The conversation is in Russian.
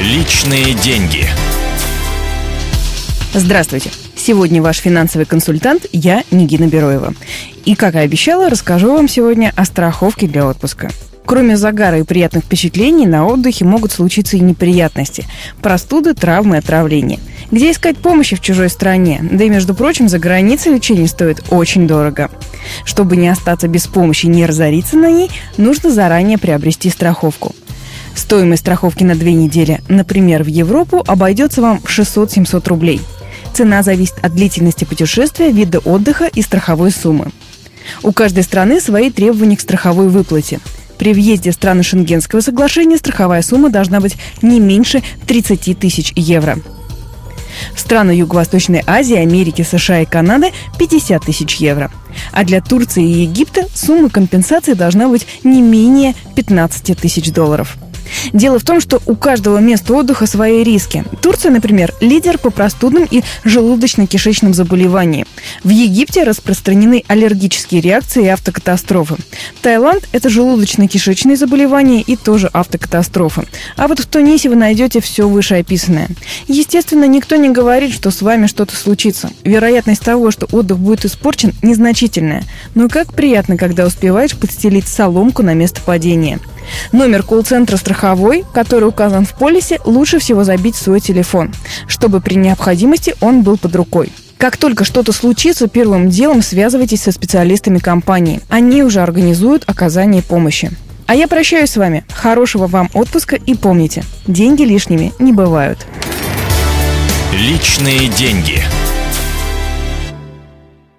Личные деньги. Здравствуйте. Сегодня ваш финансовый консультант я, Нигина Бероева. И, как и обещала, расскажу вам сегодня о страховке для отпуска. Кроме загара и приятных впечатлений, на отдыхе могут случиться и неприятности. Простуды, травмы, отравления. Где искать помощи в чужой стране? Да и, между прочим, за границей лечение стоит очень дорого. Чтобы не остаться без помощи и не разориться на ней, нужно заранее приобрести страховку. Стоимость страховки на две недели, например, в Европу, обойдется вам в 600-700 рублей. Цена зависит от длительности путешествия, вида отдыха и страховой суммы. У каждой страны свои требования к страховой выплате. При въезде в страны Шенгенского соглашения страховая сумма должна быть не меньше 30 тысяч евро. В страны Юго-Восточной Азии, Америки, США и Канады 50 тысяч евро. А для Турции и Египта сумма компенсации должна быть не менее 15 тысяч долларов. Дело в том, что у каждого места отдыха свои риски. Турция, например, лидер по простудным и желудочно-кишечным заболеваниям. В Египте распространены аллергические реакции и автокатастрофы. Таиланд – это желудочно-кишечные заболевания и тоже автокатастрофы. А вот в Тунисе вы найдете все вышеописанное. Естественно, никто не говорит, что с вами что-то случится. Вероятность того, что отдых будет испорчен, незначительная. Но как приятно, когда успеваешь подстелить соломку на место падения. Номер колл-центра страховой, который указан в полисе, лучше всего забить в свой телефон, чтобы при необходимости он был под рукой. Как только что-то случится, первым делом связывайтесь со специалистами компании. Они уже организуют оказание помощи. А я прощаюсь с вами. Хорошего вам отпуска и помните, деньги лишними не бывают. Личные деньги.